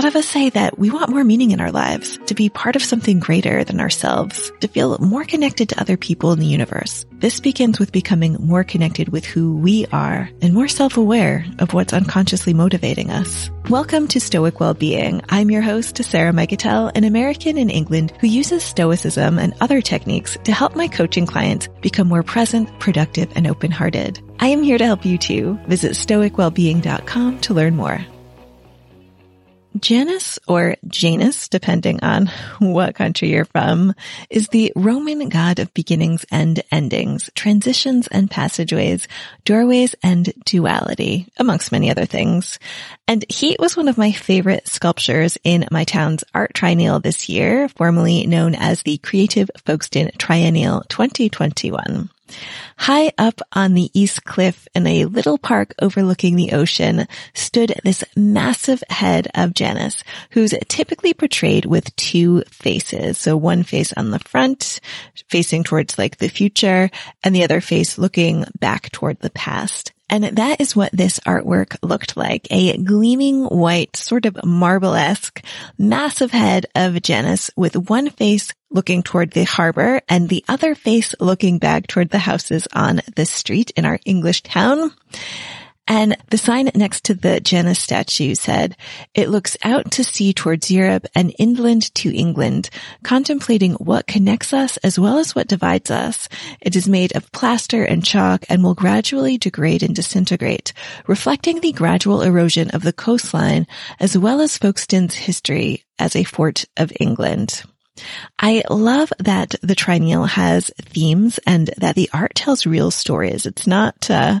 lot of us say that we want more meaning in our lives, to be part of something greater than ourselves, to feel more connected to other people in the universe. This begins with becoming more connected with who we are and more self-aware of what's unconsciously motivating us. Welcome to Stoic Wellbeing. I'm your host, Sarah Mikutel, an American in England who uses Stoicism and other techniques to help my coaching clients become more present, productive, and open-hearted. I am here to help you too. Visit stoicwellbeing.com to learn more. Janus or Janus, depending on what country you're from, is the Roman god of beginnings and endings, transitions and passageways, doorways and duality, amongst many other things. And he was one of my favorite sculptures in my town's art triennial this year, formerly known as the Creative Folkestone Triennial 2021. High up on the east cliff in a little park overlooking the ocean stood this massive head of Janus, who's typically portrayed with two faces. So one face on the front, facing towards like the future, and the other face looking back toward the past. And that is what this artwork looked like. A gleaming white, sort of marble-esque, massive head of Janus with one face looking toward the harbor and the other face looking back toward the houses on the street in our English town. And the sign next to the Janus statue said, it looks out to sea towards Europe and inland to England, contemplating what connects us as well as what divides us. It is made of plaster and chalk and will gradually degrade and disintegrate, reflecting the gradual erosion of the coastline as well as Folkestone's history as a fort of England. I love that the triennial has themes and that the art tells real stories. It's not, uh,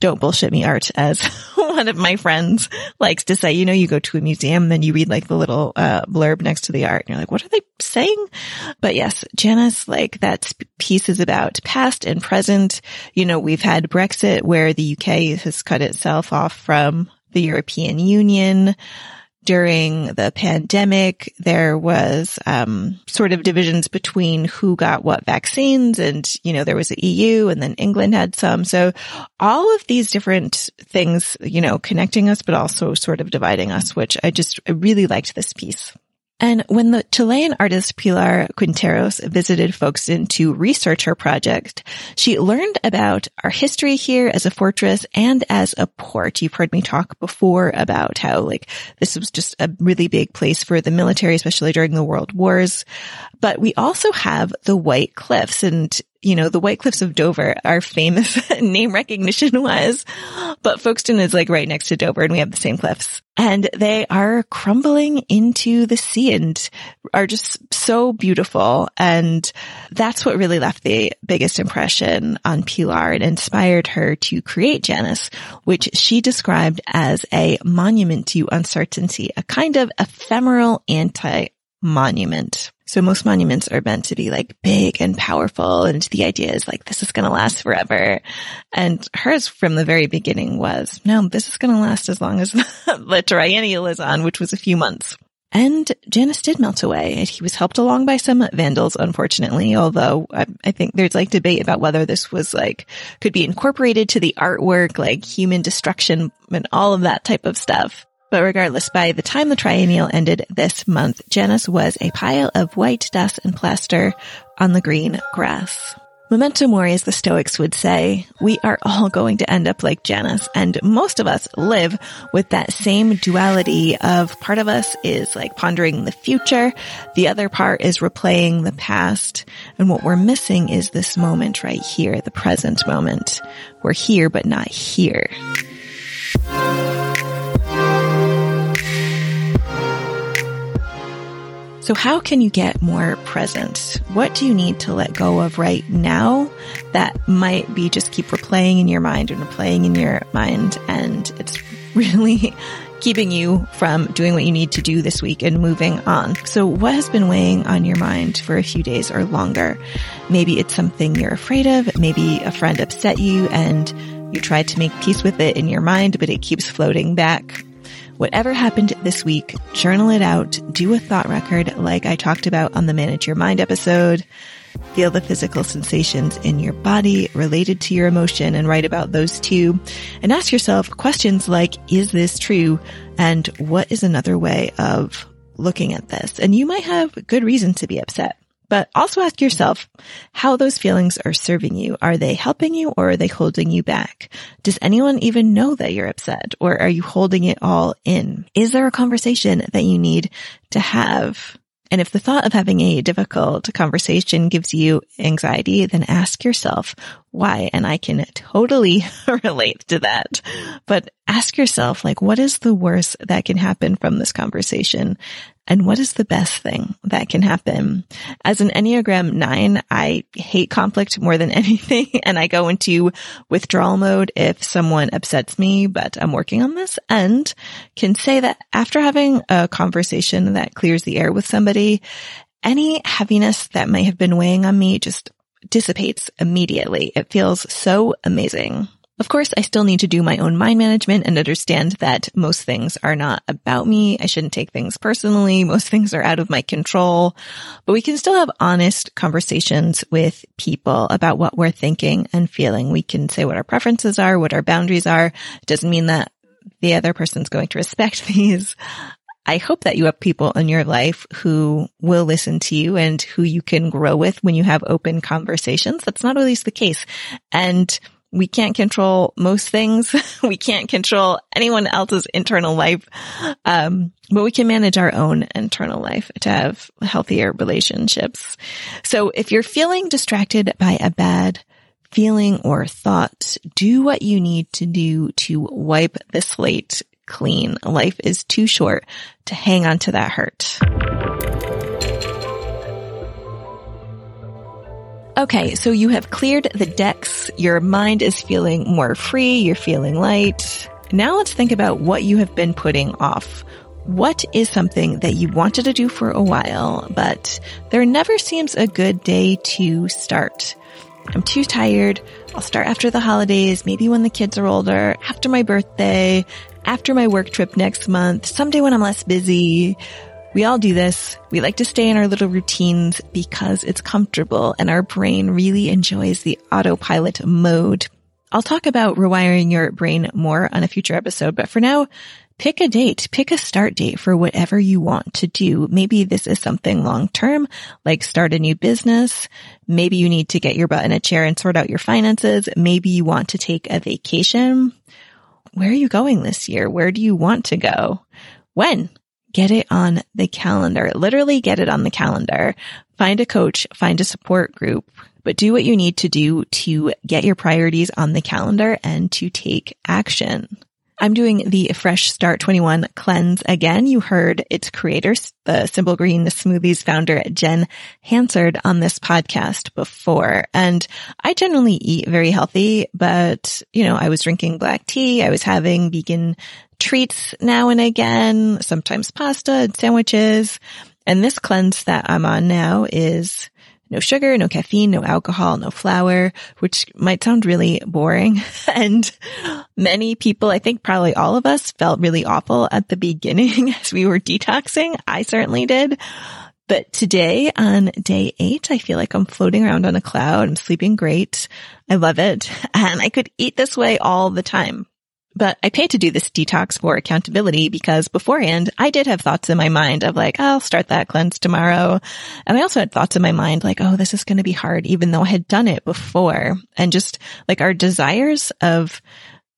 don't bullshit me art as one of my friends likes to say, you know, you go to a museum, and then you read like the little, uh, blurb next to the art and you're like, what are they saying? But yes, Janus, like that piece is about past and present. You know, we've had Brexit where the UK has cut itself off from the European Union during the pandemic, there was um, sort of divisions between who got what vaccines, and you know there was the EU, and then England had some. So all of these different things, you know, connecting us, but also sort of dividing us, which I just I really liked this piece. And when the Chilean artist Pilar Quinteros visited Folkestone to research her project, she learned about our history here as a fortress and as a port. You've heard me talk before about how like this was just a really big place for the military, especially during the world wars. But we also have the White Cliffs and you know, the White Cliffs of Dover are famous name recognition wise, but Folkestone is like right next to Dover and we have the same cliffs and they are crumbling into the sea and are just so beautiful. And that's what really left the biggest impression on Pilar and inspired her to create Janus, which she described as a monument to uncertainty, a kind of ephemeral anti monument. So most monuments are meant to be like big and powerful. And the idea is like, this is going to last forever. And hers from the very beginning was, no, this is going to last as long as the triennial is on, which was a few months. And Janus did melt away. And He was helped along by some vandals, unfortunately, although I, I, think there's like debate about whether this was like, could be incorporated to the artwork, like human destruction and all of that type of stuff. But regardless, by the time the triennial ended this month, Janus was a pile of white dust and plaster on the green grass. Memento mori, as the Stoics would say, we are all going to end up like Janus, and most of us live with that same duality of part of us is like pondering the future, the other part is replaying the past, and what we're missing is this moment right here, the present moment. We're here, but not here. So how can you get more present? What do you need to let go of right now that might be just keep replaying in your mind and replaying in your mind and it's really keeping you from doing what you need to do this week and moving on. So what has been weighing on your mind for a few days or longer? Maybe it's something you're afraid of. Maybe a friend upset you and you tried to make peace with it in your mind, but it keeps floating back Whatever happened this week, journal it out, do a thought record like I talked about on the Manage Your Mind episode. Feel the physical sensations in your body related to your emotion and write about those too. And ask yourself questions like, is this true? And what is another way of looking at this? And you might have good reason to be upset. But also ask yourself how those feelings are serving you. Are they helping you or are they holding you back? Does anyone even know that you're upset or are you holding it all in? Is there a conversation that you need to have? And if the thought of having a difficult conversation gives you anxiety, then ask yourself why. And I can totally relate to that. But ask yourself, like, what is the worst that can happen from this conversation? And what is the best thing that can happen? As an Enneagram nine, I hate conflict more than anything. And I go into withdrawal mode if someone upsets me, but I'm working on this and can say that after having a conversation that clears the air with somebody, any heaviness that might have been weighing on me just dissipates immediately. It feels so amazing. Of course, I still need to do my own mind management and understand that most things are not about me. I shouldn't take things personally. Most things are out of my control, but we can still have honest conversations with people about what we're thinking and feeling. We can say what our preferences are, what our boundaries are. It doesn't mean that the other person's going to respect these. I hope that you have people in your life who will listen to you and who you can grow with when you have open conversations. That's not always the case. And we can't control most things. we can't control anyone else's internal life. Um, but we can manage our own internal life to have healthier relationships. So if you're feeling distracted by a bad feeling or thought, do what you need to do to wipe the slate clean. Life is too short to hang on to that hurt. Okay, so you have cleared the decks. Your mind is feeling more free. You're feeling light. Now let's think about what you have been putting off. What is something that you wanted to do for a while, but there never seems a good day to start? I'm too tired. I'll start after the holidays, maybe when the kids are older, after my birthday, after my work trip next month, someday when I'm less busy. We all do this. We like to stay in our little routines because it's comfortable and our brain really enjoys the autopilot mode. I'll talk about rewiring your brain more on a future episode, but for now, pick a date, pick a start date for whatever you want to do. Maybe this is something long term, like start a new business. Maybe you need to get your butt in a chair and sort out your finances. Maybe you want to take a vacation. Where are you going this year? Where do you want to go? When? get it on the calendar. Literally get it on the calendar. Find a coach, find a support group, but do what you need to do to get your priorities on the calendar and to take action. I'm doing the Fresh Start 21 cleanse again. You heard its creator, the Simple Green Smoothies founder, Jen Hansard on this podcast before. And I generally eat very healthy, but you know, I was drinking black tea. I was having vegan treats now and again, sometimes pasta and sandwiches. And this cleanse that I'm on now is no sugar, no caffeine, no alcohol, no flour, which might sound really boring. And many people, I think probably all of us felt really awful at the beginning as we were detoxing. I certainly did. But today on day eight, I feel like I'm floating around on a cloud. I'm sleeping great. I love it. And I could eat this way all the time. But I paid to do this detox for accountability because beforehand I did have thoughts in my mind of like, I'll start that cleanse tomorrow. And I also had thoughts in my mind like, oh, this is going to be hard, even though I had done it before. And just like our desires of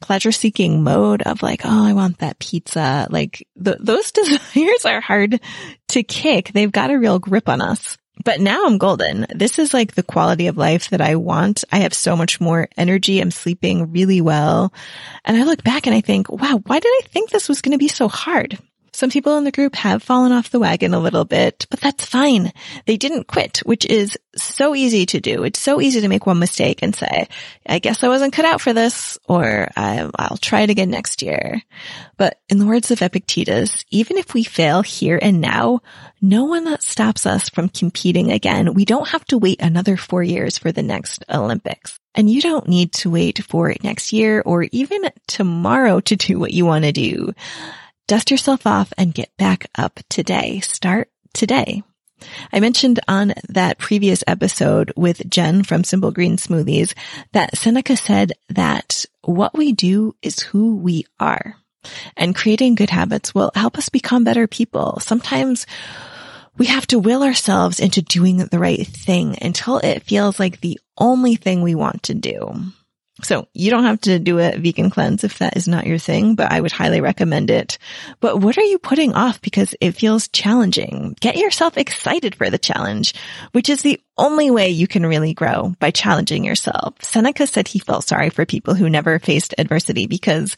pleasure seeking mode of like, oh, I want that pizza. Like th- those desires are hard to kick. They've got a real grip on us. But now I'm golden. This is like the quality of life that I want. I have so much more energy. I'm sleeping really well. And I look back and I think, wow, why did I think this was going to be so hard? Some people in the group have fallen off the wagon a little bit, but that's fine. They didn't quit, which is so easy to do. It's so easy to make one mistake and say, I guess I wasn't cut out for this, or I'll try it again next year. But in the words of Epictetus, even if we fail here and now, no one stops us from competing again. We don't have to wait another four years for the next Olympics. And you don't need to wait for next year or even tomorrow to do what you want to do. Dust yourself off and get back up today. Start today. I mentioned on that previous episode with Jen from Simple Green Smoothies that Seneca said that what we do is who we are. And creating good habits will help us become better people. Sometimes we have to will ourselves into doing the right thing until it feels like the only thing we want to do. So you don't have to do a vegan cleanse if that is not your thing, but I would highly recommend it. But what are you putting off because it feels challenging? Get yourself excited for the challenge, which is the only way you can really grow by challenging yourself. Seneca said he felt sorry for people who never faced adversity because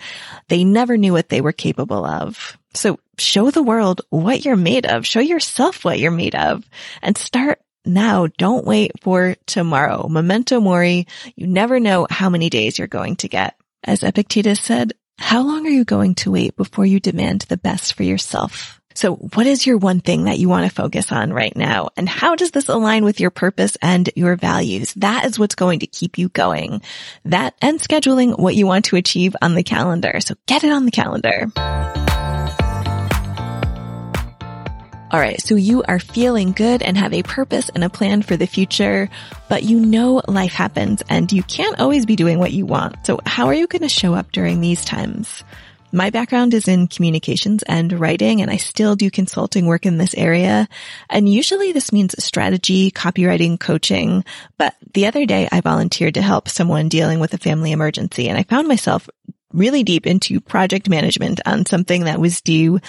they never knew what they were capable of. So show the world what you're made of. Show yourself what you're made of and start now. Don't wait for tomorrow. Memento mori. You never know how many days you're going to get. As Epictetus said, how long are you going to wait before you demand the best for yourself? So what is your one thing that you want to focus on right now? And how does this align with your purpose and your values? That is what's going to keep you going. That and scheduling what you want to achieve on the calendar. So get it on the calendar. All right. So you are feeling good and have a purpose and a plan for the future, but you know life happens and you can't always be doing what you want. So how are you going to show up during these times? My background is in communications and writing, and I still do consulting work in this area. And usually this means strategy, copywriting, coaching. But the other day I volunteered to help someone dealing with a family emergency, and I found myself really deep into project management on something that was due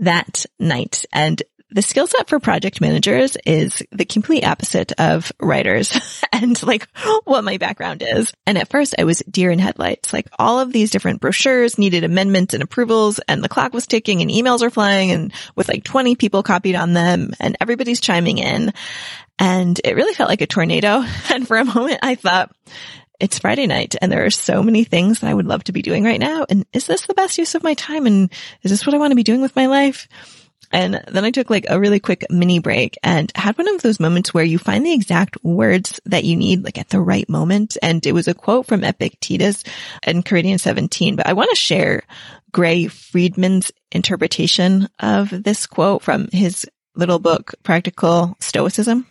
that night. And the skill set for project managers is the complete opposite of writers and like what my background is. And at first I was deer in headlights. Like all of these different brochures needed amendments and approvals and the clock was ticking and emails were flying and with like 20 people copied on them and everybody's chiming in. And it really felt like a tornado. And for a moment I thought, it's Friday night and there are so many things that I would love to be doing right now. And is this the best use of my time? And is this what I want to be doing with my life? And then I took like a really quick mini break and had one of those moments where you find the exact words that you need like at the right moment. And it was a quote from Epictetus Enchiridion 17, but I want to share Grey Freeman's interpretation of this quote from his little book, Practical Stoicism.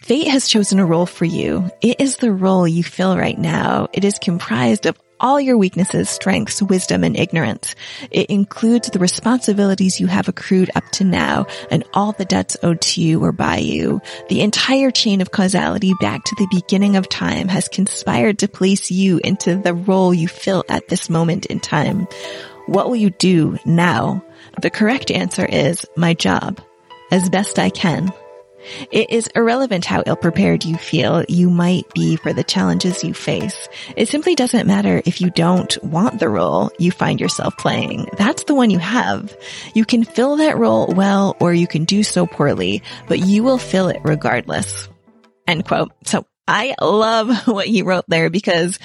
Fate has chosen a role for you. It is the role you fill right now. It is comprised of all your weaknesses, strengths, wisdom, and ignorance. It includes the responsibilities you have accrued up to now and all the debts owed to you or by you. The entire chain of causality back to the beginning of time has conspired to place you into the role you fill at this moment in time. What will you do now? The correct answer is my job as best I can. It is irrelevant how ill prepared you feel you might be for the challenges you face. It simply doesn't matter if you don't want the role you find yourself playing. That's the one you have. You can fill that role well or you can do so poorly, but you will fill it regardless. End quote. So I love what you wrote there because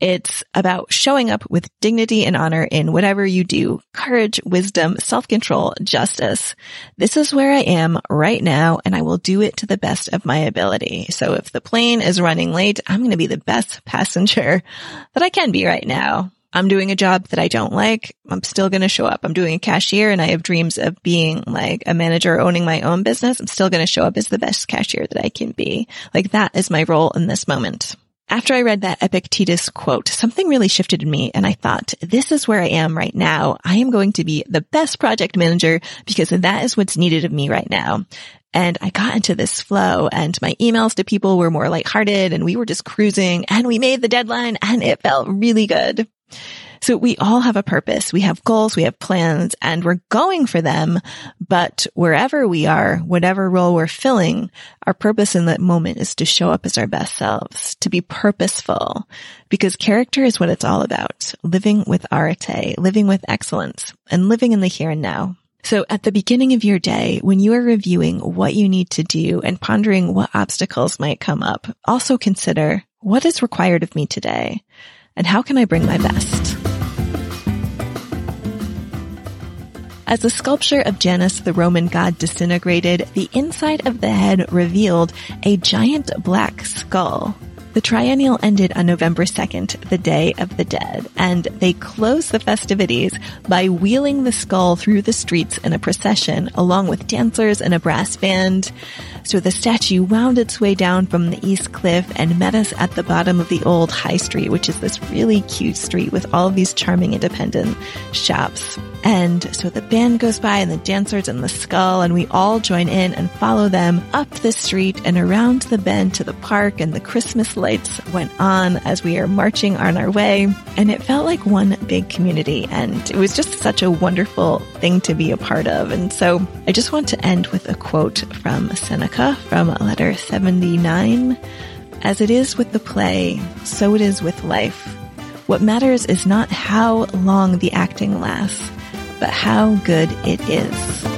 it's about showing up with dignity and honor in whatever you do. Courage, wisdom, self-control, justice. This is where I am right now and I will do it to the best of my ability. So if the plane is running late, I'm going to be the best passenger that I can be right now. I'm doing a job that I don't like. I'm still going to show up. I'm doing a cashier and I have dreams of being like a manager owning my own business. I'm still going to show up as the best cashier that I can be. Like that is my role in this moment. After I read that Epictetus quote, something really shifted in me and I thought, this is where I am right now. I am going to be the best project manager because that is what's needed of me right now. And I got into this flow and my emails to people were more lighthearted and we were just cruising and we made the deadline and it felt really good. So we all have a purpose. We have goals, we have plans, and we're going for them. But wherever we are, whatever role we're filling, our purpose in that moment is to show up as our best selves, to be purposeful, because character is what it's all about. Living with arete, living with excellence, and living in the here and now. So at the beginning of your day, when you are reviewing what you need to do and pondering what obstacles might come up, also consider what is required of me today and how can I bring my best? As the sculpture of Janus, the Roman god, disintegrated, the inside of the head revealed a giant black skull. The triennial ended on November 2nd, the Day of the Dead, and they closed the festivities by wheeling the skull through the streets in a procession along with dancers and a brass band. So the statue wound its way down from the East Cliff and met us at the bottom of the old High Street, which is this really cute street with all of these charming independent shops. And so the band goes by and the dancers and the skull and we all join in and follow them up the street and around the bend to the park and the Christmas lights went on as we are marching on our way. And it felt like one big community and it was just such a wonderful thing to be a part of. And so I just want to end with a quote from Seneca from letter 79. As it is with the play, so it is with life. What matters is not how long the acting lasts, but how good it is.